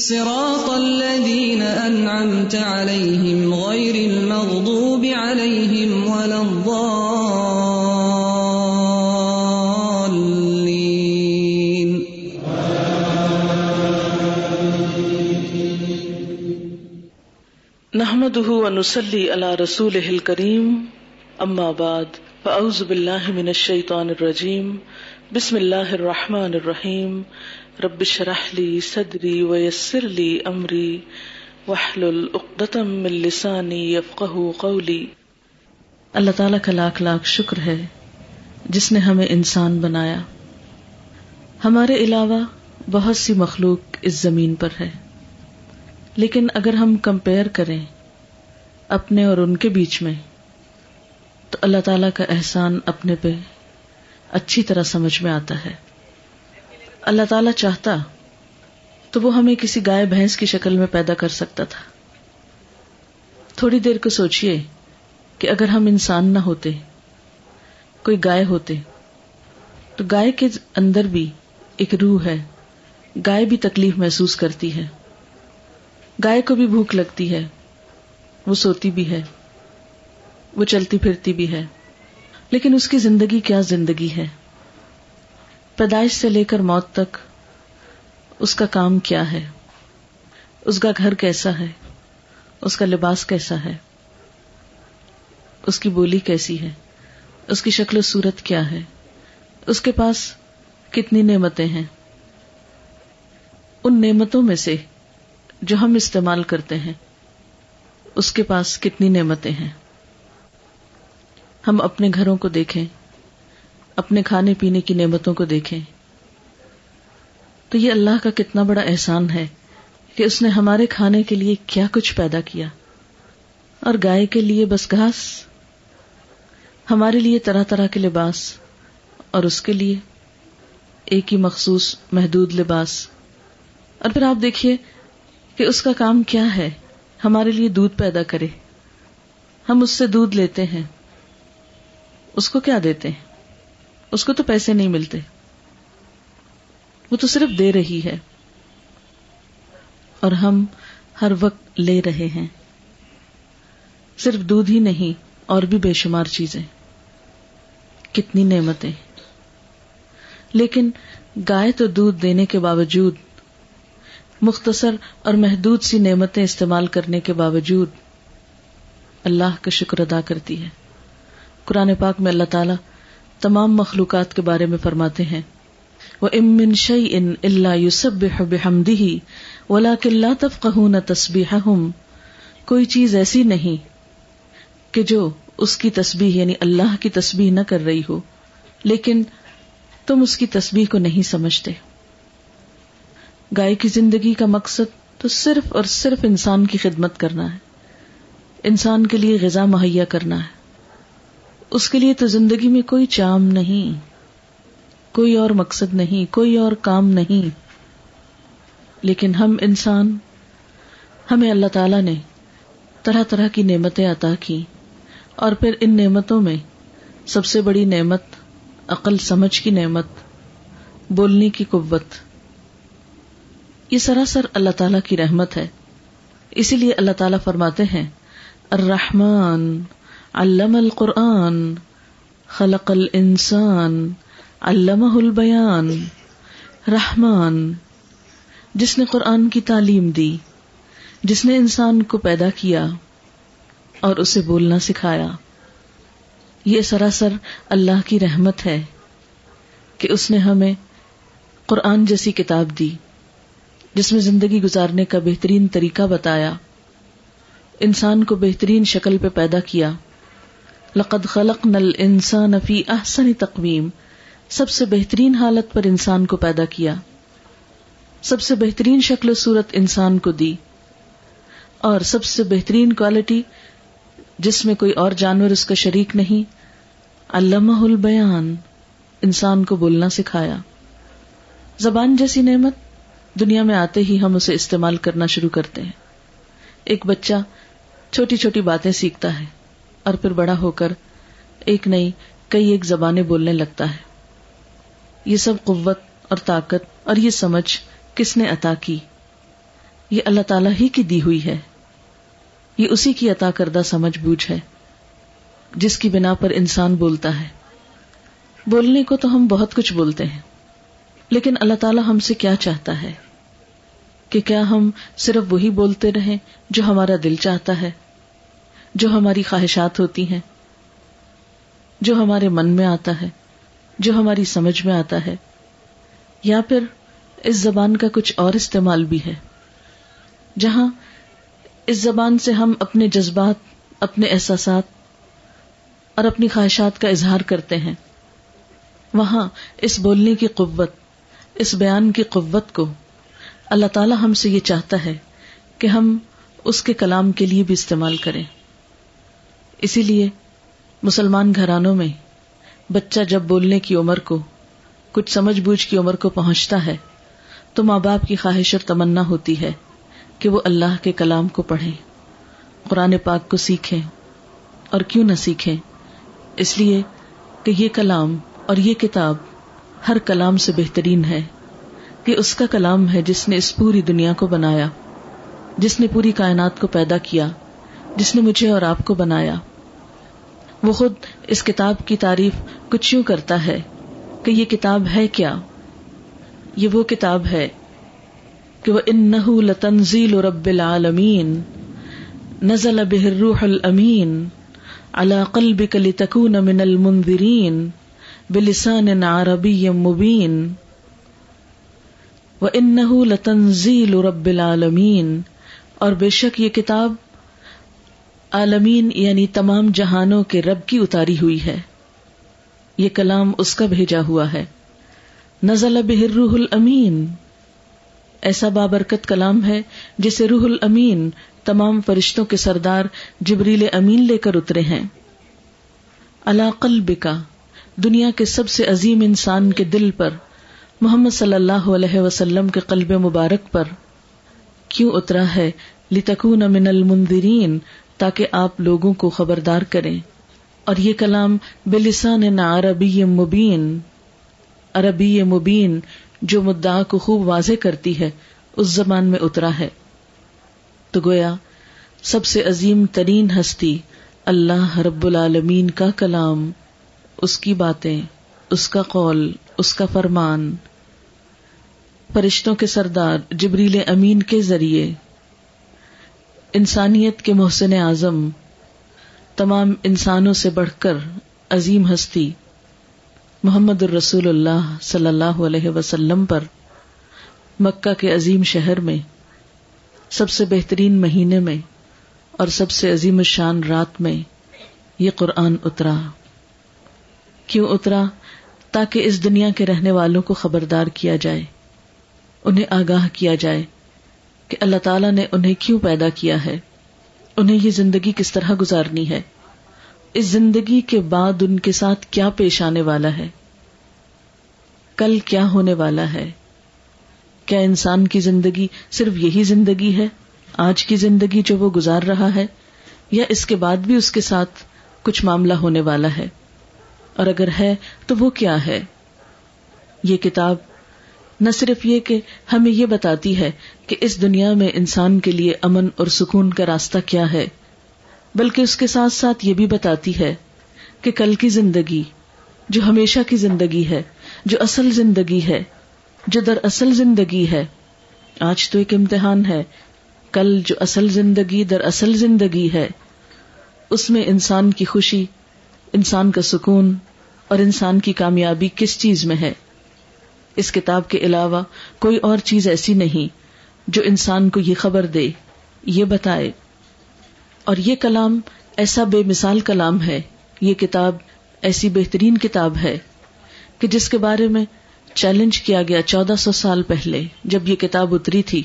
صراط الذين أنعمت عليهم غير المغضوب عليهم ولا الضالين. نحمده ونصلي على رسوله الكريم. اما بعد فاعوذ بالله من الشيطان الرجيم. بسم الله الرحمن الرحيم الرحيم. رب اشرح لي صدري ويسر لي امري واحلل عقدة من لساني يفقهوا قولي اللہ تعالیٰ کا لاکھ لاکھ شکر ہے جس نے ہمیں انسان بنایا۔ ہمارے علاوہ بہت سی مخلوق اس زمین پر ہے۔ لیکن اگر ہم کمپیئر کریں اپنے اور ان کے بیچ میں، تو اللہ تعالی کا احسان اپنے پہ اچھی طرح سمجھ میں آتا ہے۔ اللہ تعالی چاہتا تو وہ ہمیں کسی گائے بھینس کی شکل میں پیدا کر سکتا تھا۔ تھوڑی دیر کو سوچئے کہ اگر ہم انسان نہ ہوتے، کوئی گائے ہوتے، تو گائے کے اندر بھی ایک روح ہے، گائے بھی تکلیف محسوس کرتی ہے۔ گائے کو بھی بھوک لگتی ہے، وہ سوتی بھی ہے، وہ چلتی پھرتی بھی ہے۔ لیکن اس کی زندگی کیا زندگی ہے؟ پیدائش سے لے کر موت تک اس کا کام کیا ہے؟ اس کا گھر کیسا ہے؟ اس کا لباس کیسا ہے؟ اس کی بولی کیسی ہے؟ اس کی شکل و صورت کیا ہے؟ اس کے پاس کتنی نعمتیں ہیں؟ ان نعمتوں میں سے جو ہم استعمال کرتے ہیں، اس کے پاس کتنی نعمتیں ہیں؟ ہم اپنے گھروں کو دیکھیں۔ اپنے کھانے پینے کی نعمتوں کو دیکھیں۔ تو یہ اللہ کا کتنا بڑا احسان ہے کہ اس نے ہمارے کھانے کے لیے کیا کچھ پیدا کیا۔ اور گائے کے لیے بس گھاس، ہمارے لیے طرح طرح کے لباس، اور اس کے لیے ایک ہی مخصوص محدود لباس۔ اور پھر آپ دیکھیے کہ اس کا کام کیا ہے۔ ہمارے لیے دودھ پیدا کرے۔ ہم اس سے دودھ لیتے ہیں۔ اس کو کیا دیتے ہیں؟ اس کو تو پیسے نہیں ملتے۔ وہ تو صرف دے رہی ہے۔ اور ہم ہر وقت لے رہے ہیں۔ صرف دودھ ہی نہیں، اور بھی بے شمار چیزیں۔ کتنی نعمتیں۔ لیکن گائے تو دودھ دینے کے باوجود، مختصر اور محدود سی نعمتیں استعمال کرنے کے باوجود، اللہ کا شکر ادا کرتی ہے۔ قرآن پاک میں اللہ تعالی تمام مخلوقات کے بارے میں فرماتے ہیں۔ وہ امن شعی ان اللہ یوسب بحمدی ولا کلّا تفقہ نہ تصبیح کوئی چیز ایسی نہیں کہ جو اس کی تسبیح یعنی اللہ کی تسبیح نہ کر رہی ہو، لیکن تم اس کی تسبیح کو نہیں سمجھتے۔ گائے کی زندگی کا مقصد تو صرف اور صرف انسان کی خدمت کرنا ہے۔ انسان کے لیے غذا مہیا کرنا ہے۔ اس کے لیے تو زندگی میں کوئی چام نہیں، کوئی اور مقصد نہیں، کوئی اور کام نہیں۔ لیکن ہم انسان، ہمیں اللہ تعالی نے طرح طرح کی نعمتیں عطا کی۔ اور پھر ان نعمتوں میں سب سے بڑی نعمت، عقل سمجھ کی نعمت، بولنے کی قوت۔ یہ سراسر اللہ تعالی کی رحمت ہے۔ اسی لیے اللہ تعالیٰ فرماتے ہیں، الرحمن۔ علم القرآن، خلق الانسان علمہ البیان، رحمان۔ جس نے قرآن کی تعلیم دی، جس نے انسان کو پیدا کیا اور اسے بولنا سکھایا۔ یہ سراسر اللہ کی رحمت ہے کہ اس نے ہمیں قرآن جیسی کتاب دی، جس میں زندگی گزارنے کا بہترین طریقہ بتایا، انسان کو بہترین شکل پہ پیدا کیا۔ لقد خلق نل انسان فی احسن تقویم۔ سب سے بہترین حالت پر انسان کو پیدا کیا۔ سب سے بہترین شکل و صورت انسان کو دی۔ اور سب سے بہترین کوالٹی جس میں کوئی اور جانور اس کا شریک نہیں۔ علامہ البیان۔ انسان کو بولنا سکھایا۔ زبان جیسی نعمت۔ دنیا میں آتے ہی ہم اسے استعمال کرنا شروع کرتے ہیں۔ ایک بچہ چھوٹی چھوٹی باتیں سیکھتا ہے۔ اور پھر بڑا ہو کر ایک نئی، کئی ایک زبانیں بولنے لگتا ہے۔ یہ سب قوت اور طاقت اور یہ سمجھ کس نے عطا کی؟ یہ اللہ تعالی ہی کی دی ہوئی ہے۔ یہ اسی کی عطا کردہ سمجھ بوجھ ہے، جس کی بنا پر انسان بولتا ہے۔ بولنے کو تو ہم بہت کچھ بولتے ہیں، لیکن اللہ تعالیٰ ہم سے کیا چاہتا ہے؟ کہ کیا ہم صرف وہی بولتے رہیں جو ہمارا دل چاہتا ہے؟ جو ہماری خواہشات ہوتی ہیں، جو ہمارے من میں آتا ہے، جو ہماری سمجھ میں آتا ہے، یا پھر اس زبان کا کچھ اور استعمال بھی ہے، جہاں اس زبان سے ہم اپنے جذبات، اپنے احساسات اور اپنی خواہشات کا اظہار کرتے ہیں۔ وہاں اس بولنے کی قوت، اس بیان کی قوت کو اللہ تعالی ہم سے یہ چاہتا ہے کہ ہم اس کے کلام کے لیے بھی استعمال کریں۔ اسی لیے مسلمان گھرانوں میں بچہ جب بولنے کی عمر کو، کچھ سمجھ بوجھ کی عمر کو پہنچتا ہے، تو ماں باپ کی خواہش اور تمنا ہوتی ہے کہ وہ اللہ کے کلام کو پڑھیں، قرآن پاک کو سیکھیں اور کیوں نہ سیکھیں۔ اس لیے کہ یہ کلام اور یہ کتاب ہر کلام سے بہترین ہے، کہ اس کا کلام ہے جس نے اس پوری دنیا کو بنایا، جس نے پوری کائنات کو پیدا کیا، جس نے مجھے اور آپ کو بنایا۔ وہ خود اس کتاب کی تعریف کچھ یوں کرتا ہے کہ یہ کتاب ہے کیا؟ یہ وہ کتاب ہے کہ وہ ان لتنزیل رب العالمین، نزل به الروح الامین على قلبك لتكون من المنذرین، بلسان عربی مبین۔ وانه لتنزیل رب العالمین، اور بے شک یہ کتاب عالمین یعنی تمام جہانوں کے رب کی اتاری ہوئی ہے۔ یہ کلام اس کا بھیجا ہوا ہے۔ نزل به الروح الامین۔ ایسا بابرکت کلام ہے جسے روح الامین، تمام فرشتوں کے سردار جبریل امین لے کر اترے ہیں۔ اللہ قلب کا دنیا کے سب سے عظیم انسان کے دل پر، محمد صلی اللہ علیہ وسلم کے قلب مبارک پر۔ کیوں اترا ہے؟ لتکون من المنذرین تاکہ آپ لوگوں کو خبردار کریں۔ اور یہ کلام بلسان عربی مبین عربی مبین جو مدعا کو خوب واضح کرتی ہے، اس زبان میں اترا ہے۔ تو گویا، سب سے عظیم ترین ہستی اللہ رب العالمین کا کلام، اس کی باتیں، اس کا قول، اس کا فرمان۔ فرشتوں کے سردار جبریل امین کے ذریعے انسانیت کے محسن اعظم، تمام انسانوں سے بڑھ کر عظیم ہستی محمد الرسول اللہ صلی اللہ علیہ وسلم پر مکہ کے عظیم شہر میں، سب سے بہترین مہینے میں اور سب سے عظیم الشان رات میں یہ قرآن اترا۔ کیوں اترا؟ تاکہ اس دنیا کے رہنے والوں کو خبردار کیا جائے، انہیں آگاہ کیا جائے۔ کہ اللہ تعالیٰ نے انہیں کیوں پیدا کیا ہے؟ انہیں یہ زندگی کس طرح گزارنی ہے؟ اس زندگی کے بعد ان کے ساتھ کیا پیش آنے والا ہے؟ کل کیا ہونے والا ہے؟ کیا انسان کی زندگی صرف یہی زندگی ہے، آج کی زندگی جو وہ گزار رہا ہے، یا اس کے بعد بھی اس کے ساتھ کچھ معاملہ ہونے والا ہے؟ اور اگر ہے تو وہ کیا ہے؟ یہ کتاب نہ صرف یہ کہ ہمیں یہ بتاتی ہے کہ اس دنیا میں انسان کے لیے امن اور سکون کا راستہ کیا ہے، بلکہ اس کے ساتھ ساتھ یہ بھی بتاتی ہے کہ کل کی زندگی جو ہمیشہ کی زندگی ہے، جو اصل زندگی ہے، جو در اصل زندگی ہے، آج تو ایک امتحان ہے، کل جو اصل زندگی در اصل زندگی ہے، اس میں انسان کی خوشی، انسان کا سکون اور انسان کی کامیابی کس چیز میں ہے؟ اس کتاب کے علاوہ کوئی اور چیز ایسی نہیں جو انسان کو یہ خبر دے، یہ بتائے۔ اور یہ کلام ایسا بے مثال کلام ہے، یہ کتاب ایسی بہترین کتاب ہے کہ جس کے بارے میں چیلنج کیا گیا چودہ سو سال پہلے جب یہ کتاب اتری تھی۔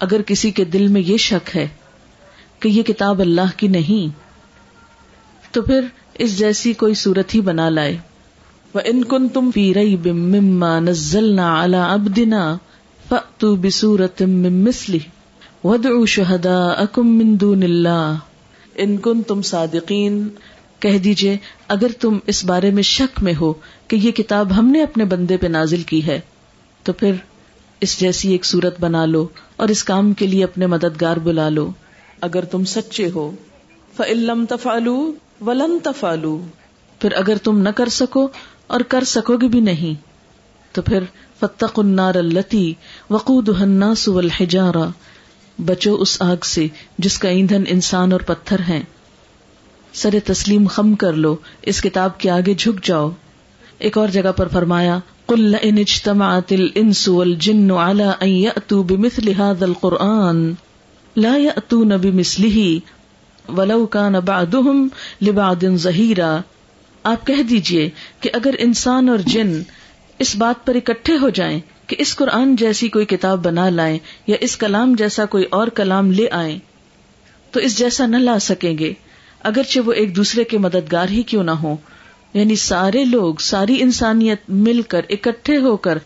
اگر کسی کے دل میں یہ شک ہے کہ یہ کتاب اللہ کی نہیں، تو پھر اس جیسی کوئی صورت ہی بنا لائے۔ ان کن تم پی رئی بما نزلنا على عبدنا فأتوا بسورة من مثله وادعوا شهداءكم من دون الله ان کن تم صادقین کہہ دیجیے، اگر تم اس بارے میں شک میں ہو کہ یہ کتاب ہم نے اپنے بندے پہ نازل کی ہے، تو پھر اس جیسی ایک صورت بنا لو اور اس کام کے لیے اپنے مددگار بلا لو۔ اگر تم سچے ہو فعلم تفالو ولن تفالو پھر اگر تم نہ کر سکو اور کر سکو گے بھی نہیں۔ تو پھر فتق النار التی وقود الناس والحجارہ بچو اس آگ سے جس کا ایندھن انسان اور پتھر ہیں۔ سر تسلیم خم کر لو، اس کتاب کے آگے جھک جاؤ۔ ایک اور جگہ پر فرمایا، قل ان اجتمعت الانس والجن على ان يأتوا بمثل هذا القرآن۔ لا يأتون بمثله ولو كان بعضهم لبعض ظهيرا۔ آپ کہہ دیجیے کہ اگر انسان اور جن اس بات پر اکٹھے ہو جائیں کہ اس قرآن جیسی کوئی کتاب بنا لائیں یا اس کلام جیسا کوئی اور کلام لے آئیں، تو اس جیسا نہ لا سکیں گے۔ اگرچہ وہ ایک دوسرے کے مددگار ہی کیوں نہ ہو یعنی سارے لوگ، ساری انسانیت مل کر اکٹھے ہو کر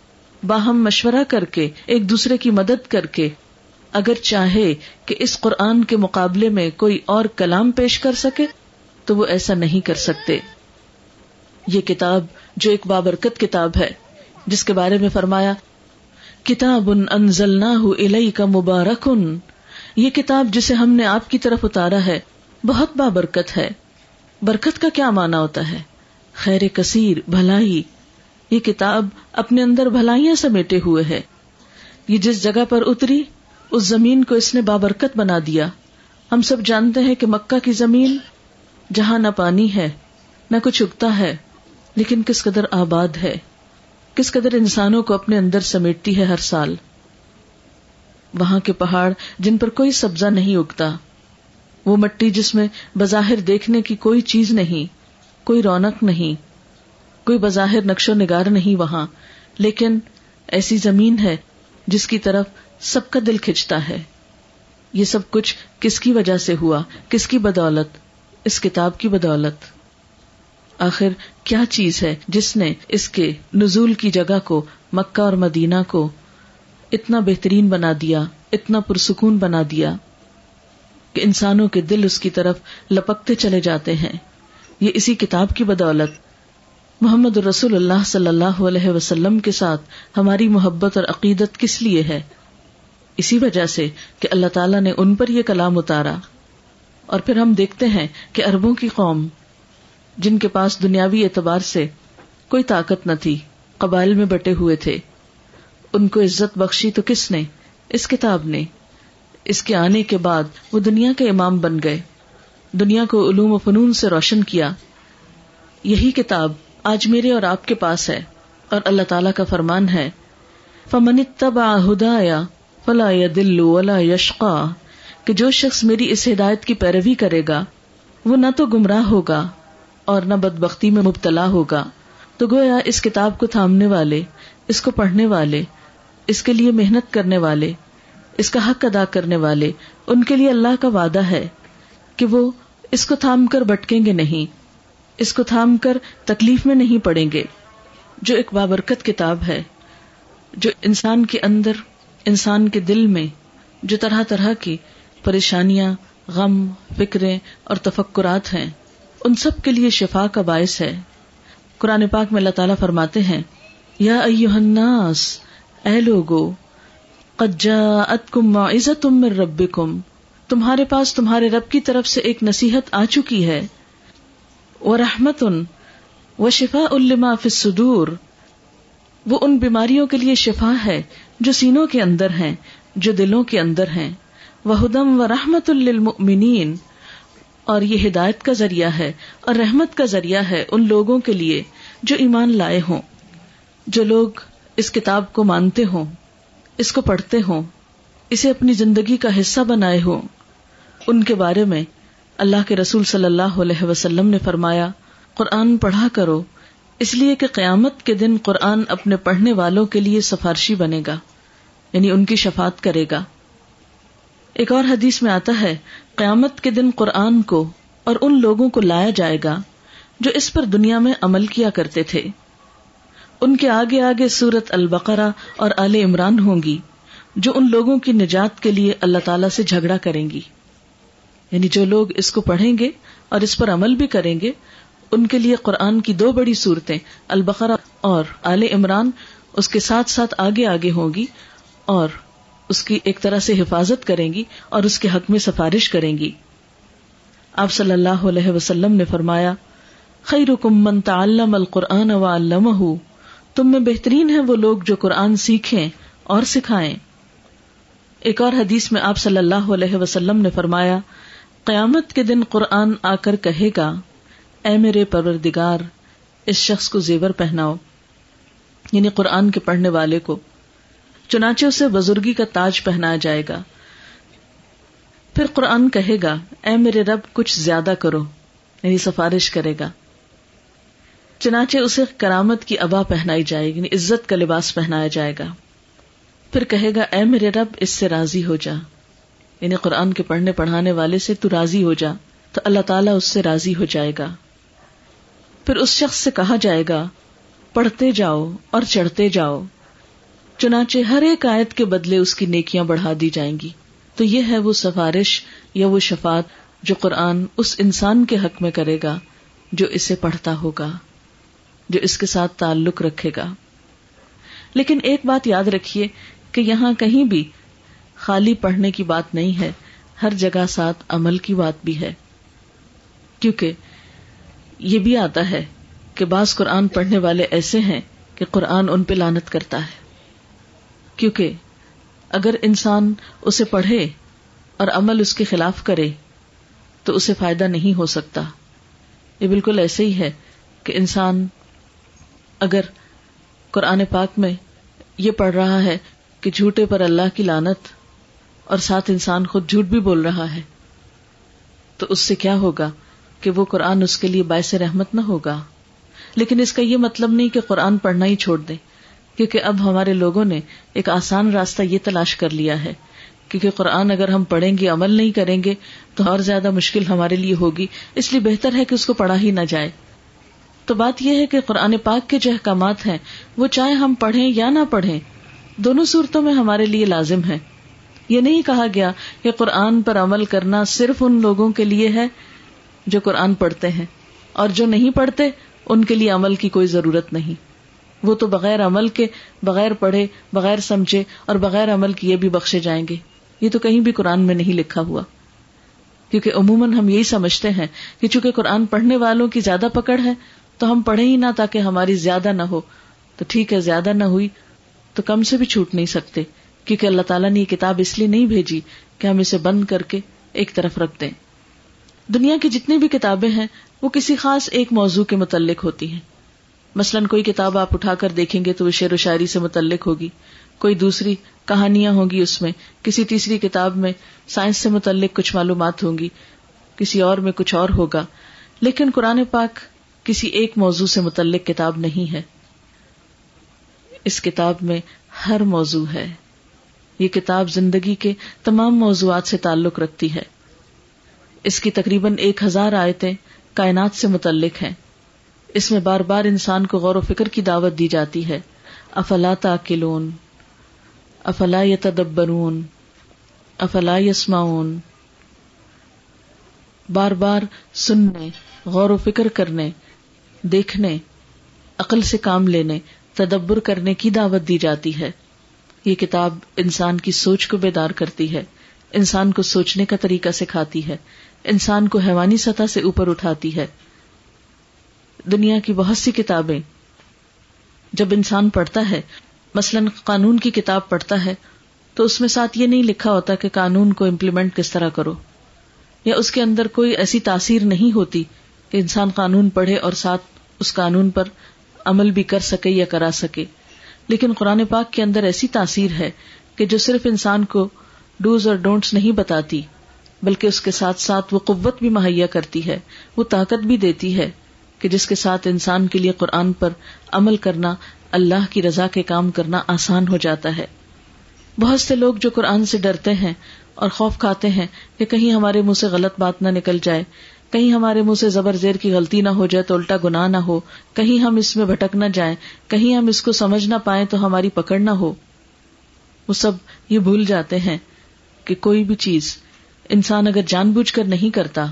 باہم مشورہ کر کے، ایک دوسرے کی مدد کر کے اگر چاہے کہ اس قرآن کے مقابلے میں کوئی اور کلام پیش کر سکے، تو وہ ایسا نہیں کر سکتے۔ یہ کتاب جو ایک بابرکت کتاب ہے، جس کے بارے میں فرمایا، کتاب ان انزل نہ کا مبارکن، یہ کتاب جسے ہم نے آپ کی طرف اتارا ہے، بہت بابرکت ہے۔ برکت کا کیا مانا ہوتا ہے؟ خیر کثیر، بھلائی۔ یہ کتاب اپنے اندر بھلائیاں سمیٹے ہوئے ہے۔ یہ جس جگہ پر اتری، اس زمین کو اس نے بابرکت بنا دیا۔ ہم سب جانتے ہیں کہ مکہ کی زمین جہاں نہ پانی ہے، نہ کچھ اگتا ہے۔ لیکن کس قدر آباد ہے؟ کس قدر انسانوں کو اپنے اندر سمیٹتی ہے ہر سال؟ وہاں کے پہاڑ جن پر کوئی سبزہ نہیں اگتا، وہ مٹی جس میں بظاہر دیکھنے کی کوئی چیز نہیں، کوئی رونق نہیں، کوئی بظاہر نقش و نگار نہیں وہاں، لیکن ایسی زمین ہے جس کی طرف سب کا دل کھچتا ہے۔ یہ سب کچھ کس کی وجہ سے ہوا؟ کس کی بدولت؟ اس کتاب کی بدولت۔ آخر کیا چیز ہے جس نے اس کے نزول کی جگہ کو، مکہ اور مدینہ کو اتنا بہترین بنا دیا، اتنا پرسکون بنا دیا کہ انسانوں کے دل اس کی طرف لپکتے چلے جاتے ہیں۔ یہ اسی کتاب کی بدولت۔ محمد رسول اللہ صلی اللہ علیہ وسلم کے ساتھ ہماری محبت اور عقیدت کس لیے ہے؟ اسی وجہ سے کہ اللہ تعالیٰ نے ان پر یہ کلام اتارا۔ اور پھر ہم دیکھتے ہیں کہ اربوں کی قوم جن کے پاس دنیاوی اعتبار سے کوئی طاقت نہ تھی، قبائل میں بٹے ہوئے تھے۔ ان کو عزت بخشی تو کس نے؟ اس کتاب نے۔ اس کے آنے کے بعد وہ دنیا کے امام بن گئے۔ دنیا کو علوم و فنون سے روشن کیا۔ یہی کتاب آج میرے اور آپ کے پاس ہے اور اللہ تعالی کا فرمان ہے۔ فمن تبا ہدایا فلا دل ولا یشقا کہ جو شخص میری اس ہدایت کی پیروی کرے گا، وہ نہ تو گمراہ ہوگا۔ اور نہ بد بختی میں مبتلا ہوگا۔ تو گویا اس کتاب کو تھامنے والے، اس کو پڑھنے والے، اس کے لیے محنت کرنے والے، اس کا حق ادا کرنے والے، ان کے لیے اللہ کا وعدہ ہے کہ وہ اس کو تھام کر بٹکیں گے نہیں، اس کو تھام کر تکلیف میں نہیں پڑیں گے۔ جو ایک بابرکت کتاب ہے، جو انسان کے اندر، انسان کے دل میں، جو طرح طرح کی پریشانیاں، غم، فکریں اور تفکرات ہیں۔ ان سب کے لیے شفا کا باعث ہے۔ قرآن پاک میں اللہ تعالیٰ فرماتے ہیں، یا الناس، اے لوگو، قد جاءتکم معزتم من ربکم، تمہارے پاس تمہارے رب کی طرف سے ایک نصیحت آ چکی ہے۔ وہ رحمت ان وہ شفا الما فصدور وہ ان بیماریوں کے لیے شفا ہے جو سینوں کے اندر ہیں، جو دلوں کے اندر ہیں۔ وہ ہدم و رحمت المنین اور یہ ہدایت کا ذریعہ ہے اور رحمت کا ذریعہ ہے ان لوگوں کے لیے جو ایمان لائے ہوں۔ جو لوگ اس کتاب کو مانتے ہوں، اس کو پڑھتے ہوں، اسے اپنی زندگی کا حصہ بنائے ہوں، ان کے بارے میں اللہ کے رسول صلی اللہ علیہ وسلم نے فرمایا، قرآن پڑھا کرو، اس لیے کہ قیامت کے دن قرآن اپنے پڑھنے والوں کے لیے سفارشی بنے گا یعنی ان کی شفات کرے گا۔ ایک اور حدیث میں آتا ہے قیامت کے دن قرآن کو اور ان لوگوں کو لایا جائے گا جو اس پر دنیا میں عمل کیا کرتے تھے۔ ان کے آگے آگے سورت البقرا اور آل عمران ہوں گی جو ان لوگوں کی نجات کے لیے اللہ تعالی سے جھگڑا کریں گی۔ یعنی جو لوگ اس کو پڑھیں گے اور اس پر عمل بھی کریں گے، ان کے لیے قرآن کی دو بڑی صورتیں البقرا اور آل عمران اس کے ساتھ ساتھ آگے آگے ہوں گی اور اس کی ایک طرح سے حفاظت کریں گی اور اس کے حق میں سفارش کریں گی۔ آپ صلی اللہ علیہ وسلم نے فرمایا خیر من تعلم القرآن و علمہ تم میں بہترین ہے وہ لوگ جو قرآن سیکھیں اور سکھائیں۔ ایک اور حدیث میں آپ صلی اللہ علیہ وسلم نے فرمایا، قیامت کے دن قرآن آ کر کہے گا، اے میرے پروردگار، اس شخص کو زیور پہناؤ یعنی قرآن کے پڑھنے والے کو۔ چنانچہ اسے بزرگی کا تاج پہنایا جائے گا۔ پھر قرآن کہے گا، اے میرے رب، کچھ زیادہ کرو یعنی سفارش کرے گا۔ چنانچہ اسے کرامت کی ابا پہنائی جائے گی یعنی عزت کا لباس پہنایا جائے گا۔ پھر کہے گا، اے میرے رب، اس سے راضی ہو جا۔ یعنی قرآن کے پڑھنے پڑھانے والے سے تو راضی ہو جا، تو اللہ تعالیٰ اس سے راضی ہو جائے گا۔ پھر اس شخص سے کہا جائے گا، پڑھتے جاؤ اور چڑھتے جاؤ۔ چنانچہ ہر ایک آیت کے بدلے اس کی نیکیاں بڑھا دی جائیں گی۔ تو یہ ہے وہ سفارش یا وہ شفات جو قرآن اس انسان کے حق میں کرے گا، جو اسے پڑھتا ہوگا، جو اس کے ساتھ تعلق رکھے گا۔ لیکن ایک بات یاد رکھیے کہ یہاں کہیں بھی خالی پڑھنے کی بات نہیں ہے، ہر جگہ ساتھ عمل کی بات بھی ہے۔ کیونکہ یہ بھی آتا ہے کہ بعض قرآن پڑھنے والے ایسے ہیں کہ قرآن ان پہ لانت کرتا ہے۔ کیونکہ اگر انسان اسے پڑھے اور عمل اس کے خلاف کرے تو اسے فائدہ نہیں ہو سکتا۔ یہ بالکل ایسے ہی ہے کہ انسان اگر قرآن پاک میں یہ پڑھ رہا ہے کہ جھوٹے پر اللہ کی لانت اور ساتھ انسان خود جھوٹ بھی بول رہا ہے، تو اس سے کیا ہوگا کہ وہ قرآن اس کے لیے باعث رحمت نہ ہوگا؟ لیکن اس کا یہ مطلب نہیں کہ قرآن پڑھنا ہی چھوڑ دے۔ کیونکہ اب ہمارے لوگوں نے ایک آسان راستہ یہ تلاش کر لیا ہے۔ کیونکہ قرآن اگر ہم پڑھیں گے، عمل نہیں کریں گے، تو اور زیادہ مشکل ہمارے لیے ہوگی۔ اس لیے بہتر ہے کہ اس کو پڑھا ہی نہ جائے۔ تو بات یہ ہے کہ قرآن پاک کے جو احکامات ہیں، وہ چاہے ہم پڑھیں یا نہ پڑھیں، دونوں صورتوں میں ہمارے لیے لازم ہے یہ نہیں کہا گیا کہ قرآن پر عمل کرنا صرف ان لوگوں کے لیے ہے جو قرآن پڑھتے ہیں، اور جو نہیں پڑھتے، ان کے لیے عمل کی کوئی ضرورت نہیں۔ وہ تو بغیر عمل کے، بغیر پڑھے، بغیر سمجھے اور بغیر عمل کیے بھی بخشے جائیں گے۔ یہ تو کہیں بھی قرآن میں نہیں لکھا ہوا۔ کیونکہ عموماً ہم یہی سمجھتے ہیں کہ چونکہ قرآن پڑھنے والوں کی زیادہ پکڑ ہے، تو ہم پڑھیں ہی نہ تاکہ ہماری زیادہ نہ ہو۔ تو ٹھیک ہے، زیادہ نہ ہوئی تو کم سے بھی چھوٹ نہیں سکتے، کیونکہ اللہ تعالیٰ نے یہ کتاب اس لیے نہیں بھیجی کہ ہم اسے بند کر کے ایک طرف رکھ دیں۔ دنیا کی جتنی بھی کتابیں ہیں، وہ کسی خاص ایک موضوع کے متعلق ہوتی ہیں۔ مثلاً کوئی کتاب آپ اٹھا کر دیکھیں گے تو وہ شعر و شاعری سے متعلق ہوگی، کوئی دوسری کہانیاں ہوں گی اس میں، کسی تیسری کتاب میں سائنس سے متعلق کچھ معلومات ہوں گی، کسی اور میں کچھ اور ہوگا، لیکن قرآن پاک کسی ایک موضوع سے متعلق کتاب نہیں ہے۔ اس کتاب میں ہر موضوع ہے۔ یہ کتاب زندگی کے تمام موضوعات سے تعلق رکھتی ہے۔ اس کی تقریباً ایک ہزار آیتیں کائنات سے متعلق ہیں۔ اس میں بار بار انسان کو غور و فکر کی دعوت دی جاتی ہے۔ افلا تاکلون؟ افلا یتدبرون؟ افلا یسمعون؟ بار بار سننے، غور و فکر کرنے، دیکھنے، عقل سے کام لینے، تدبر کرنے کی دعوت دی جاتی ہے۔ یہ کتاب انسان کی سوچ کو بیدار کرتی ہے۔ انسان کو سوچنے کا طریقہ سکھاتی ہے۔ انسان کو حیوانی سطح سے اوپر اٹھاتی ہے۔ دنیا کی بہت سی کتابیں جب انسان پڑھتا ہے، مثلاً قانون کی کتاب پڑھتا ہے، تو اس میں ساتھ یہ نہیں لکھا ہوتا کہ قانون کو امپلیمنٹ کس طرح کرو۔ یا اس کے اندر کوئی ایسی تاثیر نہیں ہوتی کہ انسان قانون پڑھے اور ساتھ اس قانون پر عمل بھی کر سکے یا کرا سکے۔ لیکن قرآن پاک کے اندر ایسی تاثیر ہے کہ جو صرف انسان کو ڈوز اور ڈونٹس نہیں بتاتی، بلکہ اس کے ساتھ ساتھ وہ قوت بھی مہیا کرتی ہے، وہ طاقت بھی دیتی ہے۔ کہ جس کے ساتھ انسان کے لیے قرآن پر عمل کرنا، اللہ کی رضا کے کام کرنا آسان ہو جاتا ہے۔ بہت سے لوگ جو قرآن سے ڈرتے ہیں اور خوف کھاتے ہیں کہ کہیں ہمارے منہ سے غلط بات نہ نکل جائے، کہیں ہمارے منہ سے زبر زیر کی غلطی نہ ہو جائے تو الٹا گناہ نہ ہو، کہیں ہم اس میں بھٹک نہ جائیں، کہیں ہم اس کو سمجھ نہ پائیں تو ہماری پکڑ نہ ہو۔ وہ سب یہ بھول جاتے ہیں کہ کوئی بھی چیز انسان اگر جان بوجھ کر نہیں کرتا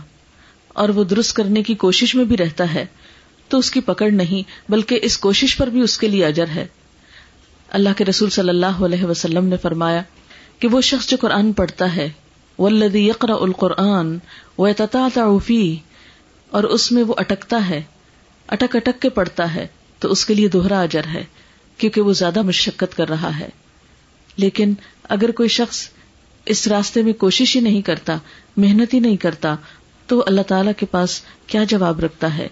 اور وہ درست کرنے کی کوشش میں بھی رہتا ہے، تو اس کی پکڑ نہیں، بلکہ اس کوشش پر بھی اس کے لیے اجر ہے۔ اللہ کے رسول صلی اللہ علیہ وسلم نے فرمایا کہ وہ شخص جو قرآن پڑھتا ہے ولدی یقرا القرآن وہ اور اس میں وہ اٹکتا ہے، اٹک اٹک کے پڑھتا ہے، تو اس کے لیے دوہرا اجر ہے، کیونکہ وہ زیادہ مشقت کر رہا ہے۔ لیکن اگر کوئی شخص اس راستے میں کوشش ہی نہیں کرتا، محنت ہی نہیں کرتا تو اللہ تعالی کے پاس کیا جواب رکھتا ہے؟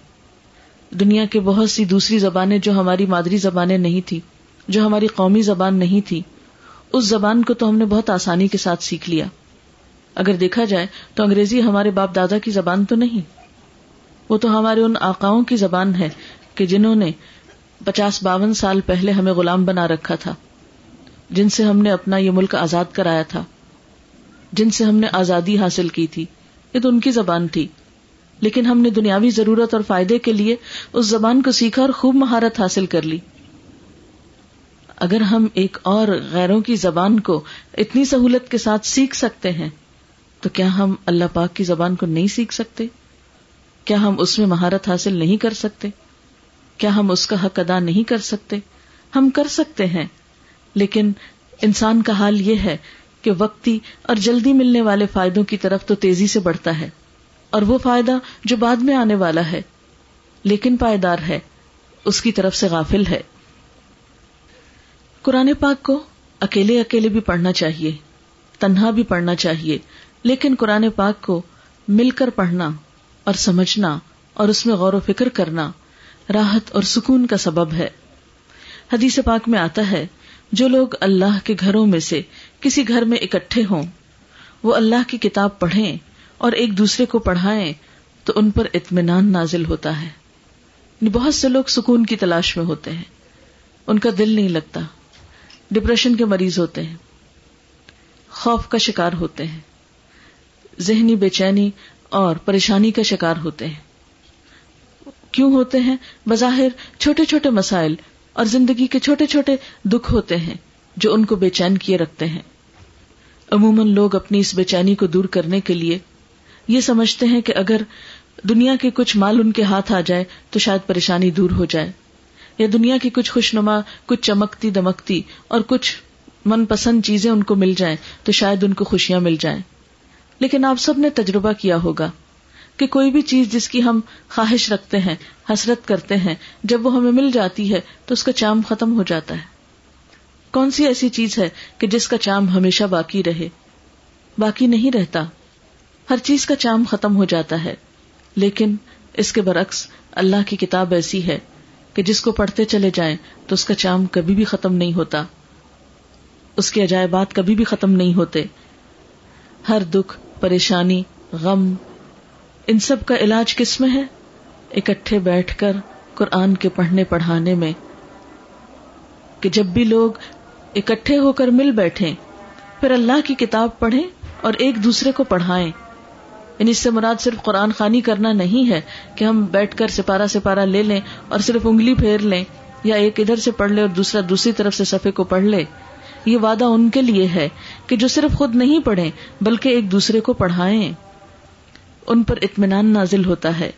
دنیا کے بہت سی دوسری زبانیں جو ہماری مادری زبانیں نہیں تھی جو ہماری قومی زبان نہیں تھی اس زبان کو تو ہم نے بہت آسانی کے ساتھ سیکھ لیا۔ اگر دیکھا جائے تو انگریزی ہمارے باپ دادا کی زبان تو نہیں۔ وہ تو ہمارے ان آقاؤں کی زبان ہے کہ جنہوں نے پچاس باون سال پہلے ہمیں غلام بنا رکھا تھا، جن سے ہم نے اپنا یہ ملک آزاد کرایا تھا، جن سے ہم نے آزادی حاصل کی تھی۔ یہ تو ان کی زبان تھی۔ لیکن ہم نے دنیاوی ضرورت اور فائدے کے لیے اس زبان کو سیکھا اور خوب مہارت حاصل کر لی۔ اگر ہم ایک اور غیروں کی زبان کو اتنی سہولت کے ساتھ سیکھ سکتے ہیں، تو کیا ہم اللہ پاک کی زبان کو نہیں سیکھ سکتے؟ کیا ہم اس میں مہارت حاصل نہیں کر سکتے؟ کیا ہم اس کا حق ادا نہیں کر سکتے؟ ہم کر سکتے ہیں، لیکن انسان کا حال یہ ہے کہ وقتی اور جلدی ملنے والے فائدوں کی طرف تو تیزی سے بڑھتا ہے اور وہ فائدہ جو بعد میں آنے والا ہے، لیکن پائیدار ہے، اس کی طرف سے غافل ہے۔ قرآن پاک کو اکیلے اکیلے بھی پڑھنا چاہیے، تنہا بھی پڑھنا چاہیے، لیکن قرآن پاک کو مل کر پڑھنا اور سمجھنا اور اس میں غور و فکر کرنا راحت اور سکون کا سبب ہے۔ حدیث پاک میں آتا ہے، جو لوگ اللہ کے گھروں میں سے کسی گھر میں اکٹھے ہوں، وہ اللہ کی کتاب پڑھیں اور ایک دوسرے کو پڑھائیں، تو ان پر اطمینان نازل ہوتا ہے۔ یعنی بہت سے لوگ سکون کی تلاش میں ہوتے ہیں۔ ان کا دل نہیں لگتا۔ ڈپریشن کے مریض ہوتے ہیں۔ خوف کا شکار ہوتے ہیں۔ ذہنی بے چینی اور پریشانی کا شکار ہوتے ہیں۔ کیوں ہوتے ہیں؟ بظاہر چھوٹے چھوٹے مسائل اور زندگی کے چھوٹے چھوٹے دکھ ہوتے ہیں جو ان کو بے چین کیے رکھتے ہیں۔ عموماً لوگ اپنی اس بے چینی کو دور کرنے کے لیے یہ سمجھتے ہیں کہ اگر دنیا کے کچھ مال ان کے ہاتھ آ جائے تو شاید پریشانی دور ہو جائے یا دنیا کی کچھ خوش نما کچھ چمکتی دمکتی اور کچھ من پسند چیزیں ان کو مل جائیں تو شاید ان کو خوشیاں مل جائیں۔ لیکن آپ سب نے تجربہ کیا ہوگا کہ کوئی بھی چیز جس کی ہم خواہش رکھتے ہیں، حسرت کرتے ہیں، جب وہ ہمیں مل جاتی ہے تو اس کا چام ختم ہو جاتا ہے۔ کون سی ایسی چیز ہے کہ جس کا چام ہمیشہ باقی رہے؟ باقی نہیں رہتا۔ ہر چیز کا چام ختم ہو جاتا ہے۔ لیکن اس کے برعکس اللہ کی کتاب ایسی ہے کہ جس کو پڑھتے چلے جائیں تو اس کا چام کبھی بھی ختم نہیں ہوتا۔ اس کے عجائبات کبھی بھی ختم نہیں ہوتے۔ ہر دکھ، پریشانی، غم، ان سب کا علاج کس میں ہے؟ اکٹھے بیٹھ کر قرآن کے پڑھنے پڑھانے میں۔ کہ جب بھی لوگ اکٹھے ہو کر مل بیٹھے پھر اللہ کی کتاب پڑھیں اور ایک دوسرے کو پڑھائیں۔ یعنی اس سے مراد صرف قرآن خانی کرنا نہیں ہے کہ ہم بیٹھ کر سپارہ سپارہ لے لیں اور صرف انگلی پھیر لیں یا ایک ادھر سے پڑھ لے اور دوسرا دوسری طرف سے صفحے کو پڑھ لے۔ یہ وعدہ ان کے لیے ہے کہ جو صرف خود نہیں پڑھیں بلکہ ایک دوسرے کو پڑھائیں۔ ان پر اطمینان نازل ہوتا ہے،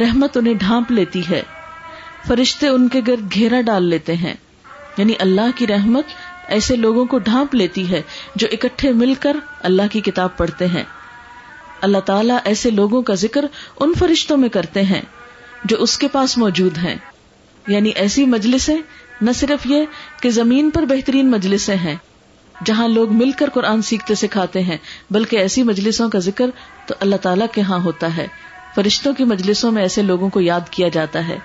رحمت انہیں ڈھانپ لیتی ہے۔ فرشتے ان کے گرد گھیرا ڈال لیتے ہیں یعنی اللہ کی رحمت ایسے لوگوں کو ڈھانپ لیتی ہے جو اکٹھے مل کر اللہ کی کتاب پڑھتے ہیں۔ اللہ تعالیٰ ایسے لوگوں کا ذکر ان فرشتوں میں کرتے ہیں جو اس کے پاس موجود ہیں۔ یعنی ایسی مجلسیں، نہ صرف یہ کہ زمین پر بہترین مجلسیں ہیں جہاں لوگ مل کر قرآن سیکھتے سکھاتے ہیں، بلکہ ایسی مجلسوں کا ذکر تو اللہ تعالیٰ کے ہاں ہوتا ہے۔ فرشتوں کی مجلسوں میں ایسے لوگوں کو یاد کیا جاتا ہے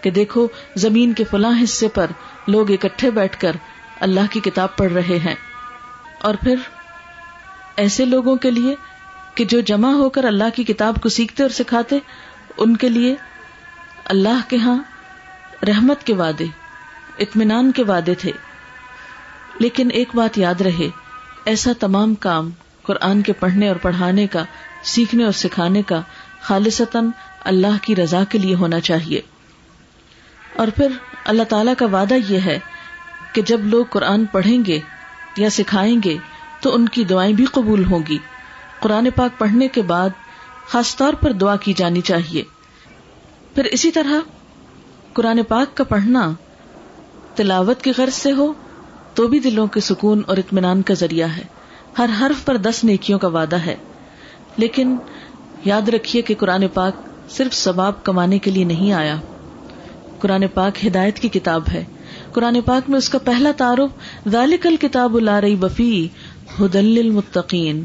کہ دیکھو، زمین کے فلاں حصے پر لوگ اکٹھے بیٹھ کر اللہ کی کتاب پڑھ رہے ہیں۔ اور پھر ایسے لوگوں کے لیے کہ جو جمع ہو کر اللہ کی کتاب کو سیکھتے اور سکھاتے، ان کے لیے اللہ کے ہاں رحمت کے وعدے، اطمینان کے وعدے تھے۔ لیکن ایک بات یاد رہے، ایسا تمام کام قرآن کے پڑھنے اور پڑھانے کا، سیکھنے اور سکھانے کا خالصتاً اللہ کی رضا کے لیے ہونا چاہیے۔ اور پھر اللہ تعالی کا وعدہ یہ ہے کہ جب لوگ قرآن پڑھیں گے یا سکھائیں گے تو ان کی دعائیں بھی قبول ہوں گی۔ قرآن پاک پڑھنے کے بعد خاص طور پر دعا کی جانی چاہیے۔ پھر اسی طرح قرآن پاک کا پڑھنا تلاوت کی غرض سے ہو تو بھی دلوں کے سکون اور اطمینان کا ذریعہ ہے۔ ہر حرف پر دس نیکیوں کا وعدہ ہے۔ لیکن یاد رکھیے کہ قرآن پاک صرف ثواب کمانے کے لیے نہیں آیا۔ قرآن پاک ہدایت کی کتاب ہے۔ قرآن پاک میں اس کا پہلا تعارف، ذالک الکتاب لا رہی وفی ہدل المتقین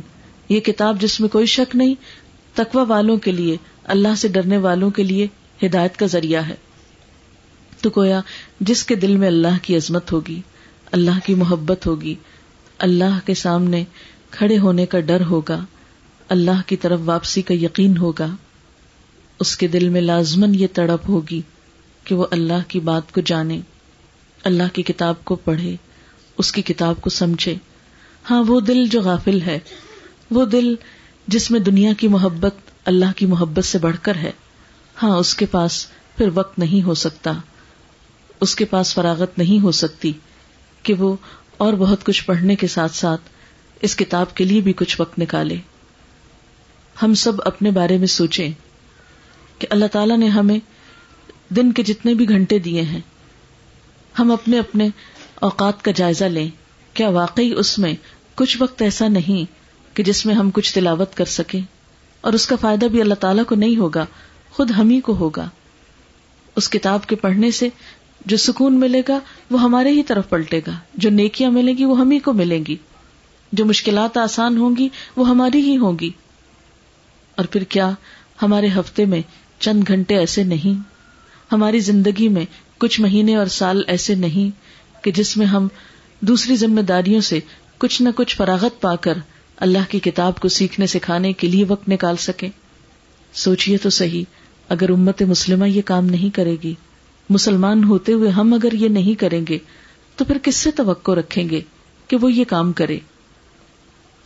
یہ کتاب جس میں کوئی شک نہیں، تقوی والوں کے لیے، اللہ سے ڈرنے والوں کے لیے ہدایت کا ذریعہ ہے۔ تو کویا جس کے دل میں اللہ کی عظمت ہوگی، اللہ کی محبت ہوگی، اللہ کے سامنے کھڑے ہونے کا ڈر ہوگا، اللہ کی طرف واپسی کا یقین ہوگا، اس کے دل میں لازمن یہ تڑپ ہوگی کہ وہ اللہ کی بات کو جانے۔ اللہ کی کتاب کو پڑھے، اس کی کتاب کو سمجھے۔ ہاں وہ دل جو غافل ہے، وہ دل جس میں دنیا کی محبت اللہ کی محبت سے بڑھ کر ہے۔ ہاں اس کے پاس پھر وقت نہیں ہو سکتا، اس کے پاس فراغت نہیں ہو سکتی کہ وہ اور بہت کچھ پڑھنے کے ساتھ ساتھ اس کتاب کے لیے بھی کچھ وقت نکالے۔ ہم سب اپنے بارے میں سوچیں کہ اللہ تعالیٰ نے ہمیں دن کے جتنے بھی گھنٹے دیے ہیں ہم اپنے اپنے اوقات کا جائزہ لیں۔ کیا واقعی اس میں کچھ وقت ایسا نہیں کہ جس میں ہم کچھ تلاوت کر سکیں؟ اور اس کا فائدہ بھی اللہ تعالیٰ کو نہیں ہوگا، خود ہم ہی کو ہوگا۔ اس کتاب کے پڑھنے سے جو سکون ملے گا، وہ ہمارے ہی طرف پلٹے گا۔ جو نیکیاں ملیں گی، وہ ہم ہی کو ملیں گی۔ جو مشکلات آسان ہوں گی، وہ ہماری ہی ہوں گی۔ اور پھر کیا ہمارے ہفتے میں چند گھنٹے ایسے نہیں؟ ہماری زندگی میں کچھ مہینے اور سال ایسے نہیں کہ جس میں ہم دوسری ذمہ داریوں سے کچھ نہ کچھ فراغت پا کر اللہ کی کتاب کو سیکھنے سکھانے کے لیے وقت نکال سکے سوچیے تو صحیح، اگر امت مسلمہ یہ کام نہیں کرے گی، مسلمان ہوتے ہوئے ہم اگر یہ نہیں کریں گے، تو پھر کس سے توقع رکھیں گے کہ وہ یہ کام کرے؟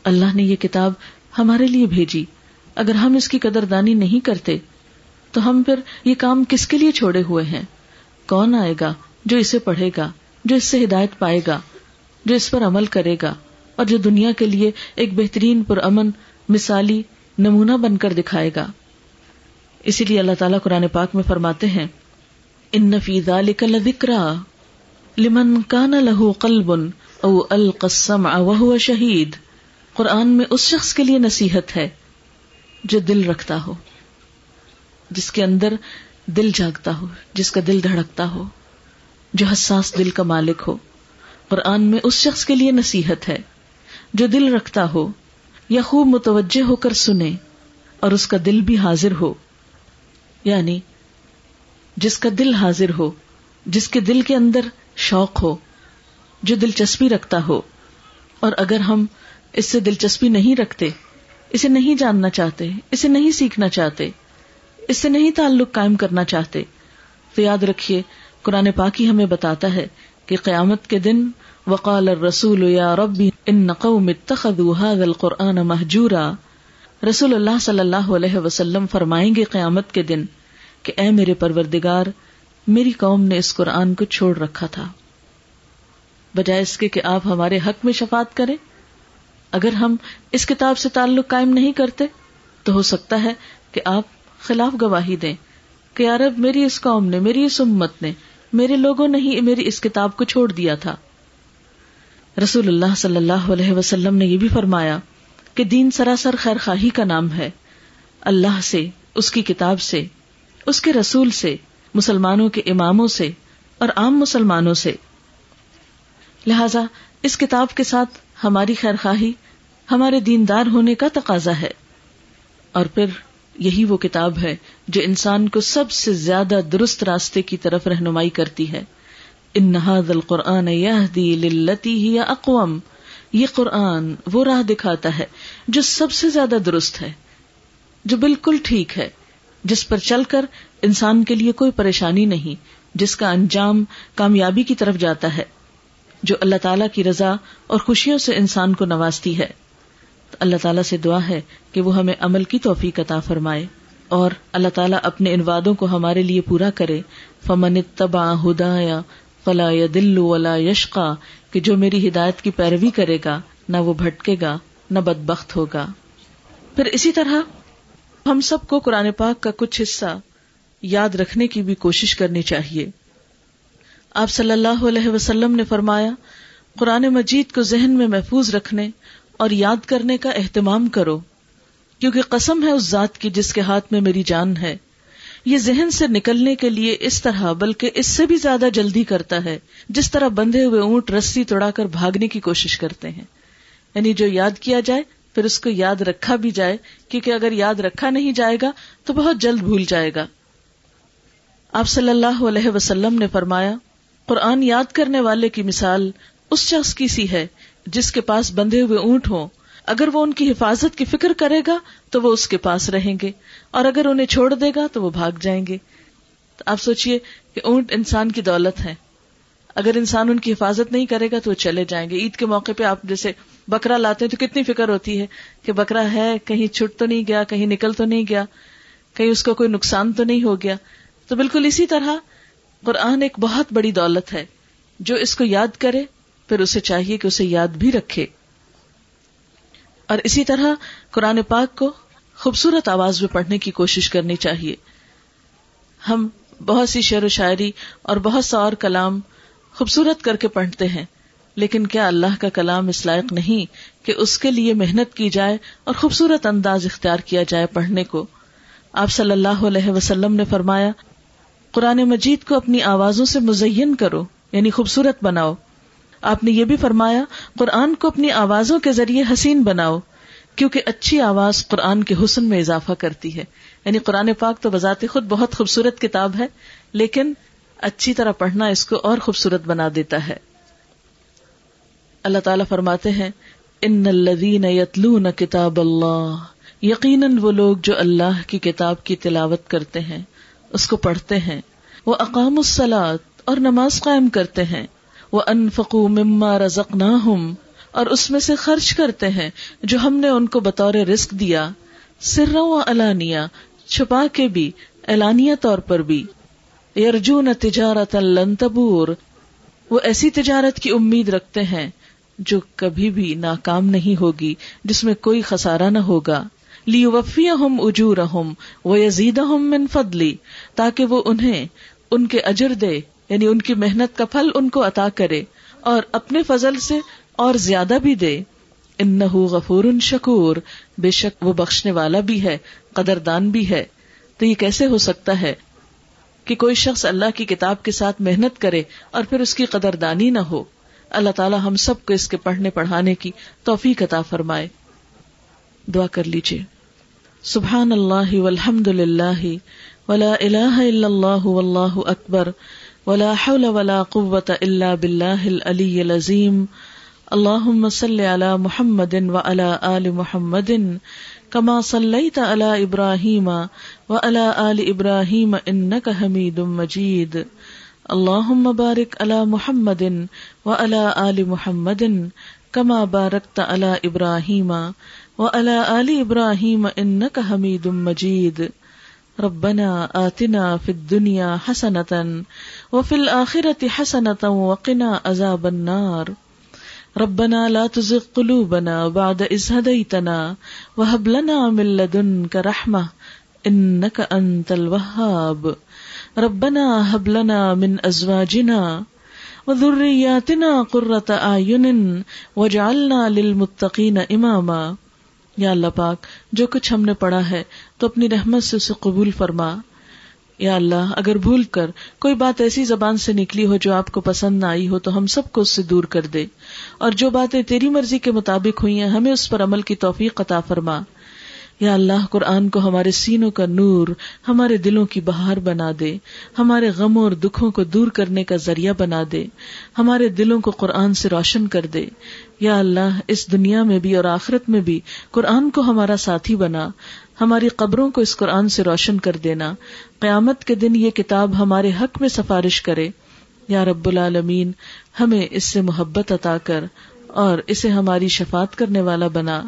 اللہ نے یہ کتاب ہمارے لیے بھیجی۔ اگر ہم اس کی قدر دانی نہیں کرتے، تو ہم پھر یہ کام کس کے لیے چھوڑے ہوئے ہیں؟ کون آئے گا جو اسے پڑھے گا، جو اس سے ہدایت پائے گا، جو اس پر عمل کرے گا اور جو دنیا کے لیے ایک بہترین پرامن، مثالی نمونہ بن کر دکھائے گا۔ اسی لیے اللہ تعالیٰ قرآن پاک میں فرماتے ہیں، ان نفیزہ لکھرا لمن کان لہو قلبن او القسم وہ شہید۔ قرآن میں اس شخص کے لیے نصیحت ہے جو دل رکھتا ہو، جس کے اندر دل جاگتا ہو، جس کا دل دھڑکتا ہو، جو حساس دل کا مالک ہو۔ قرآن میں اس شخص کے لیے نصیحت ہے، جو دل رکھتا ہو یا خوب متوجہ ہو کر سنے اور اس کا دل بھی حاضر ہو۔ یعنی جس کا دل حاضر ہو، جس کے دل کے اندر شوق ہو، جو دلچسپی رکھتا ہو۔ اور اگر ہم اس سے دلچسپی نہیں رکھتے، اسے نہیں جاننا چاہتے، اسے نہیں سیکھنا چاہتے اس سے نہیں تعلق قائم کرنا چاہتے۔ تو یاد رکھیے، قرآن پاکی ہمیں بتاتا ہے کہ قیامت کے دن وقال الرسول یا ربی ان قوم اتخذوا هذا القرآن محجورا رسول اللہ صلی اللہ علیہ وسلم فرمائیں گے قیامت کے دن کہ اے میرے پروردگار، میری قوم نے اس قرآن کو چھوڑ رکھا تھا۔ بجائے اس کے کہ آپ ہمارے حق میں شفات کریں۔ اگر ہم اس کتاب سے تعلق قائم نہیں کرتے، تو ہو سکتا ہے کہ آپ خلاف گواہی دیں کہ عرب میری اس قوم نے، میری اس امت نے میرے لوگوں نے ہی میری اس کتاب کو چھوڑ دیا تھا۔ رسول اللہ صلی اللہ علیہ وسلم نے یہ بھی فرمایا کہ دین سراسر خیر خواہی کا نام ہے۔ اللہ سے، اس کی کتاب سے، اس کے رسول سے، مسلمانوں کے اماموں سے اور عام مسلمانوں سے۔ لہذا اس کتاب کے ساتھ ہماری خیر خواہی، ہمارے دیندار ہونے کا تقاضا ہے۔ اور پھر یہی وہ کتاب ہے جو انسان کو سب سے زیادہ درست راستے کی طرف رہنمائی کرتی ہے۔ ان نہاد القرآن یا اقوام یہ قرآن وہ راہ دکھاتا ہے جو سب سے زیادہ درست ہے، جو بالکل ٹھیک ہے، جس پر چل کر انسان کے لیے کوئی پریشانی نہیں، جس کا انجام کامیابی کی طرف جاتا ہے، جو اللہ تعالیٰ کی رضا اور خوشیوں سے انسان کو نوازتی ہے۔ اللہ تعالیٰ سے دعا ہے کہ وہ ہمیں عمل کی توفیق عطا فرمائے اور اللہ تعالیٰ اپنے ان وادوں کو ہمارے لیے پورا کرے۔ فمن تبا ہدا یا فلا یا دلو ولا یشقا کہ جو میری ہدایت کی پیروی کرے گا، نہ وہ بھٹکے گا، نہ بد بخت ہوگا۔ پھر اسی طرح ہم سب کو قرآن پاک کا کچھ حصہ یاد رکھنے کی بھی کوشش کرنی چاہیے۔ آپ صلی اللہ علیہ وسلم نے فرمایا، قرآن مجید کو ذہن میں محفوظ رکھنے اور یاد کرنے کا اہتمام کرو، کیونکہ قسم ہے اس ذات کی جس کے ہاتھ میں میری جان ہے۔ یہ ذہن سے نکلنے کے لیے اس طرح، بلکہ اس سے بھی زیادہ جلدی کرتا ہے، جس طرح بندھے ہوئے اونٹ رسی توڑا کر بھاگنے کی کوشش کرتے ہیں۔ یعنی جو یاد کیا جائے، پھر اس کو یاد رکھا بھی جائے، کیونکہ اگر یاد رکھا نہیں جائے گا تو بہت جلد بھول جائے گا۔ آپ صلی اللہ علیہ وسلم نے فرمایا، قرآن یاد کرنے والے کی مثال اس شخص کی سی ہے جس کے پاس بندھے ہوئے اونٹ ہوں، اگر وہ ان کی حفاظت کی فکر کرے گا، تو وہ اس کے پاس رہیں گے، اور اگر انہیں چھوڑ دے گا، تو وہ بھاگ جائیں گے۔ تو آپ سوچئے کہ اونٹ انسان کی دولت ہے۔ اگر انسان ان کی حفاظت نہیں کرے گا، تو وہ چلے جائیں گے۔ عید کے موقع پہ آپ جیسے بکرا لاتے ہیں، تو کتنی فکر ہوتی ہے کہ بکرا ہے، کہیں چھٹ تو نہیں گیا، کہیں نکل تو نہیں گیا، کہیں اس کو کوئی نقصان تو نہیں ہو گیا۔ تو بالکل اسی طرح قرآن ایک بہت بڑی دولت ہے، جو اس کو یاد کرے پھر اسے چاہیے کہ اسے یاد بھی رکھے۔ اور اسی طرح قرآن پاک کو خوبصورت آواز میں پڑھنے کی کوشش کرنی چاہیے۔ ہم بہت سی شعر و شاعری اور بہت سا اور کلام خوبصورت کر کے پڑھتے ہیں، لیکن کیا اللہ کا کلام اس لائق نہیں کہ اس کے لیے محنت کی جائے اور خوبصورت انداز اختیار کیا جائے پڑھنے کو؟ آپ صلی اللہ علیہ وسلم نے فرمایا، قرآن مجید کو اپنی آوازوں سے مزین کرو یعنی خوبصورت بناؤ۔ آپ نے یہ بھی فرمایا، قرآن کو اپنی آوازوں کے ذریعے حسین بناؤ، کیونکہ اچھی آواز قرآن کے حسن میں اضافہ کرتی ہے۔ یعنی قرآن پاک تو بذات خود بہت خوبصورت کتاب ہے، لیکن اچھی طرح پڑھنا اس کو اور خوبصورت بنا دیتا ہے۔ اللہ تعالیٰ فرماتے ہیں ان الذین یتلون کتاب اللہ یقیناً وہ لوگ جو اللہ کی کتاب کی تلاوت کرتے ہیں، اس کو پڑھتے ہیں۔ وہ اقام السلاط اور نماز قائم کرتے ہیں۔ وہ انفقو مما رزقناہم اور اس میں سے خرچ کرتے ہیں جو ہم نے ان کو بطور رزق دیا سر و علانیہ، چھپا کے بھی، اعلانیہ طور پر بھی۔ یرجون تجارت لن تبور، وہ ایسی تجارت کی امید رکھتے ہیں جو کبھی بھی ناکام نہیں ہوگی، جس میں کوئی خسارہ نہ ہوگا۔ لی وفی ہم اجور ہم وہ یزید من فضلی تاکہ وہ انہیں، ان کے اجر دے۔ یعنی ان کی محنت کا پھل ان کو عطا کرے اور اپنے فضل سے اور زیادہ بھی دے۔ ان غفور شکور۔ بے شک وہ بخشنے والا بھی ہے، قدردان بھی ہے۔ تو یہ کیسے ہو سکتا ہے کہ کوئی شخص اللہ کی کتاب کے ساتھ محنت کرے اور پھر اس کی قدردانی نہ ہو؟ اللہ تعالیٰ ہم سب کو اس کے پڑھنے پڑھانے کی توفیق عطا فرمائے۔ دعا کر لیجیے سبحان اللہ والحمد للہ۔ ولا الہ الا اللہ واللہ اکبر۔ ولا حول ولا قوة الا باللہ العلی العظیم اللہم صلی علی محمد وعلى آل محمد کما صلیت علی ابراہیم وعلى آل ابراہیم انک حمید مجید اللہم بارک علی محمد وعلى آل محمد کما بارکت علی ابراہیم وعلى آل ابراہیم انک حمید مجید ربنا آتنا فی الدنیا حسنتا وفی الآخرة حسنتا وقنا عذاب النار. ربنا لا تزغ قلوبنا بعد إذ هديتنا وهب لنا من لدنك رحمة إنك أنت الوهاب. ربنا هب لنا من أزواجنا وذرياتنا قرة أعين واجعلنا للمتقين إماما. یا اللہ پاک، جو کچھ ہم نے پڑھا ہے تو اپنی رحمت سے اسے قبول فرما۔ یا اللہ، اگر بھول کر کوئی بات ایسی زبان سے نکلی ہو جو آپ کو پسند نہ آئی ہو تو ہم سب کو اس سے دور کر دے۔ اور جو باتیں تیری مرضی کے مطابق ہوئی ہیں، ہمیں اس پر عمل کی توفیق عطا فرما۔ یا اللہ، قرآن کو ہمارے سینوں کا نور، ہمارے دلوں کی بہار بنا دے۔ ہمارے غموں اور دکھوں کو دور کرنے کا ذریعہ بنا دے۔ ہمارے دلوں کو قرآن سے روشن کر دے۔ یا اللہ، اس دنیا میں بھی اور آخرت میں بھی قرآن کو ہمارا ساتھی بنا، ہماری قبروں کو اس قرآن سے روشن کر دینا۔ قیامت کے دن یہ کتاب ہمارے حق میں سفارش کرے۔ یا رب العالمین، ہمیں اس سے محبت عطا کر اور اسے ہماری شفات کرنے والا بنا۔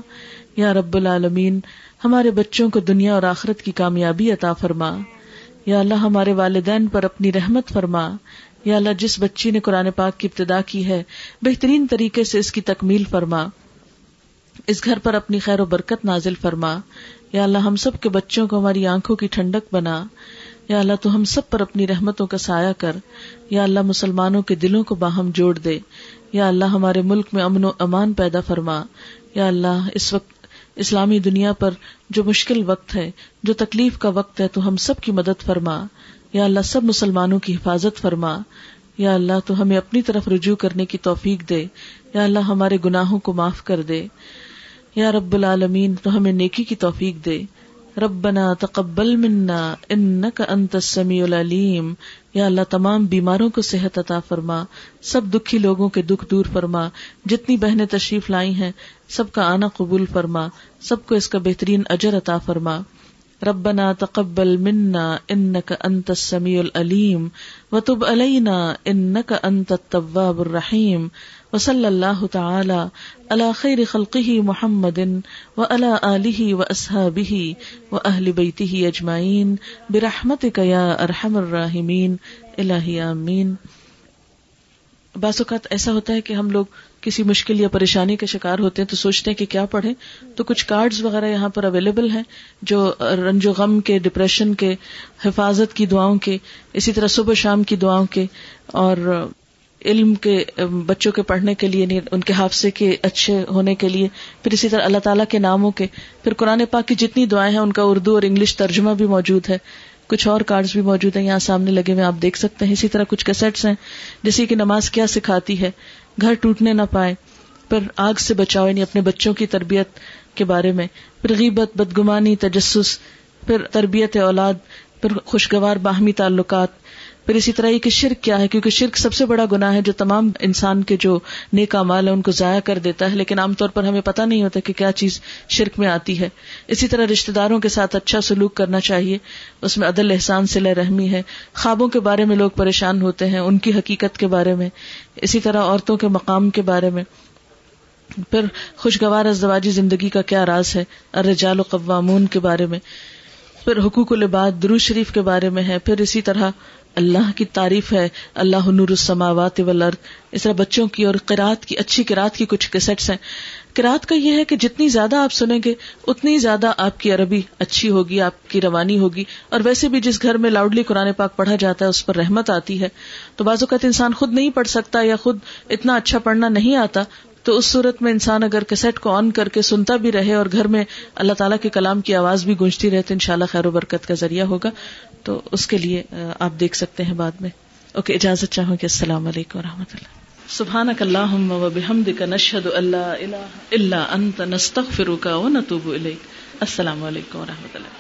یا رب العالمین، ہمارے بچوں کو دنیا اور آخرت کی کامیابی عطا فرما۔ یا اللہ، ہمارے والدین پر اپنی رحمت فرما۔ یا اللہ جس بچی نے قرآن پاک کی ابتدا کی ہے، بہترین طریقے سے اس کی تکمیل فرما۔ اس گھر پر اپنی خیر و برکت نازل فرما۔ یا اللہ ہم سب کے بچوں کو ہماری آنکھوں کی ٹھنڈک بنا۔ یا اللہ تو ہم سب پر اپنی رحمتوں کا سایہ کر۔ یا اللہ مسلمانوں کے دلوں کو باہم جوڑ دے۔ یا اللہ ہمارے ملک میں امن و امان پیدا فرما۔ یا اللہ اس وقت اسلامی دنیا پر جو مشکل وقت ہے، جو تکلیف کا وقت ہے، تو ہم سب کی مدد فرما۔ یا اللہ سب مسلمانوں کی حفاظت فرما۔ یا اللہ تو ہمیں اپنی طرف رجوع کرنے کی توفیق دے۔ یا اللہ ہمارے گناہوں کو معاف کر دے۔ یا رب العالمین تو ہمیں نیکی کی توفیق دے۔ ربنا تقبل منا انك انت السميع العليم یا اللہ تمام بیماروں کو صحت عطا فرما۔ سب دکھی لوگوں کے دکھ دور فرما۔ جتنی بہنیں تشریف لائی ہیں، سب کا آنا قبول فرما۔ سب کو اس کا بہترین اجر عطا فرما۔ ربنا تقبل منا انك انت السميع العليم وتب علينا انك انت التواب الرحيم وصلی اللہ تعالی علی خیر خلقه محمد و علی آلہ و اصحابہ و اہل بیتہ ارحم الراحمین الہی آمین۔ بعض اوقات ایسا ہوتا ہے کہ ہم لوگ کسی مشکل یا پریشانی کے شکار ہوتے ہیں تو سوچتے ہیں کہ کیا پڑھیں۔ تو کچھ کارڈز وغیرہ یہاں پر اویلیبل ہیں جو رنج و غم کے ڈپریشن کے، حفاظت کی دعاؤں کے، اسی طرح صبح شام کی دعاؤں کے اور علم کے، بچوں کے پڑھنے کے لیے یعنی ان کے حادثے کے اچھے ہونے کے لیے۔ پھر اسی طرح اللہ تعالیٰ کے ناموں کے۔ پھر قرآن پاک کی جتنی دعائیں ہیں، ان کا اردو اور انگلش ترجمہ بھی موجود ہے۔ کچھ اور کارڈز بھی موجود ہیں، یہاں سامنے لگے ہوئے آپ دیکھ سکتے ہیں۔ اسی طرح کچھ کیسٹس ہیں، جیسے کہ نماز کیا سکھاتی ہے۔ گھر ٹوٹنے نہ پائے پھر آگ سے بچاؤ یعنی اپنے بچوں کی تربیت کے بارے میں پھر غیبت، بدگمانی، تجسس پھر تربیت اولاد پھر خوشگوار باہمی تعلقات پھر اسی طرح یہ کہ شرک کیا ہے؟ کیونکہ شرک سب سے بڑا گناہ ہے جو تمام انسان کے جو نیک مال ہے ان کو ضائع کر دیتا ہے، لیکن عام طور پر ہمیں پتہ نہیں ہوتا کہ کیا چیز شرک میں آتی ہے۔ اسی طرح رشتے داروں کے ساتھ اچھا سلوک کرنا چاہیے۔ اس میں عدل، احسان سے رحمی ہے۔ خوابوں کے بارے میں لوگ پریشان ہوتے ہیں، ان کی حقیقت کے بارے میں۔ اسی طرح عورتوں کے مقام کے بارے میں۔ پھر خوشگوار ازدواجی زندگی کا کیا راز ہے؟ الرجال و قوامون کے بارے میں۔ پھر حقوق العباد درو شریف کے بارے میں ہے۔ پھر اسی طرح اللہ کی تعریف ہے، اللہ نور السماوات والارض۔ اس طرح بچوں کی اور قرات کی، اچھی قرات کی کچھ کیسٹس ہیں۔ قرات کا یہ ہے کہ جتنی زیادہ آپ سنیں گے، اتنی زیادہ آپ کی عربی اچھی ہوگی، آپ کی روانی ہوگی۔ اور ویسے بھی جس گھر میں لاؤڈلی قرآن پاک پڑھا جاتا ہے، اس پر رحمت آتی ہے۔ تو بعض اوقات انسان خود نہیں پڑھ سکتا یا خود اتنا اچھا پڑھنا نہیں آتا۔ تو اس صورت میں انسان اگر کیسٹ کو آن کر کے سنتا بھی رہے اور گھر میں اللہ تعالیٰ کے کلام کی آواز بھی گونجتی رہے، تو ان شاء اللہ خیر و برکت کا ذریعہ ہوگا۔ تو اس کے لیے آپ دیکھ سکتے ہیں بعد میں۔ اوکے، اجازت چاہوں کہ السلام علیکم و رحمۃ اللہ سبحان نشد اللہ اللہ انت، نستغفرک و نتوب السلام علیکم و رحمۃ اللہ۔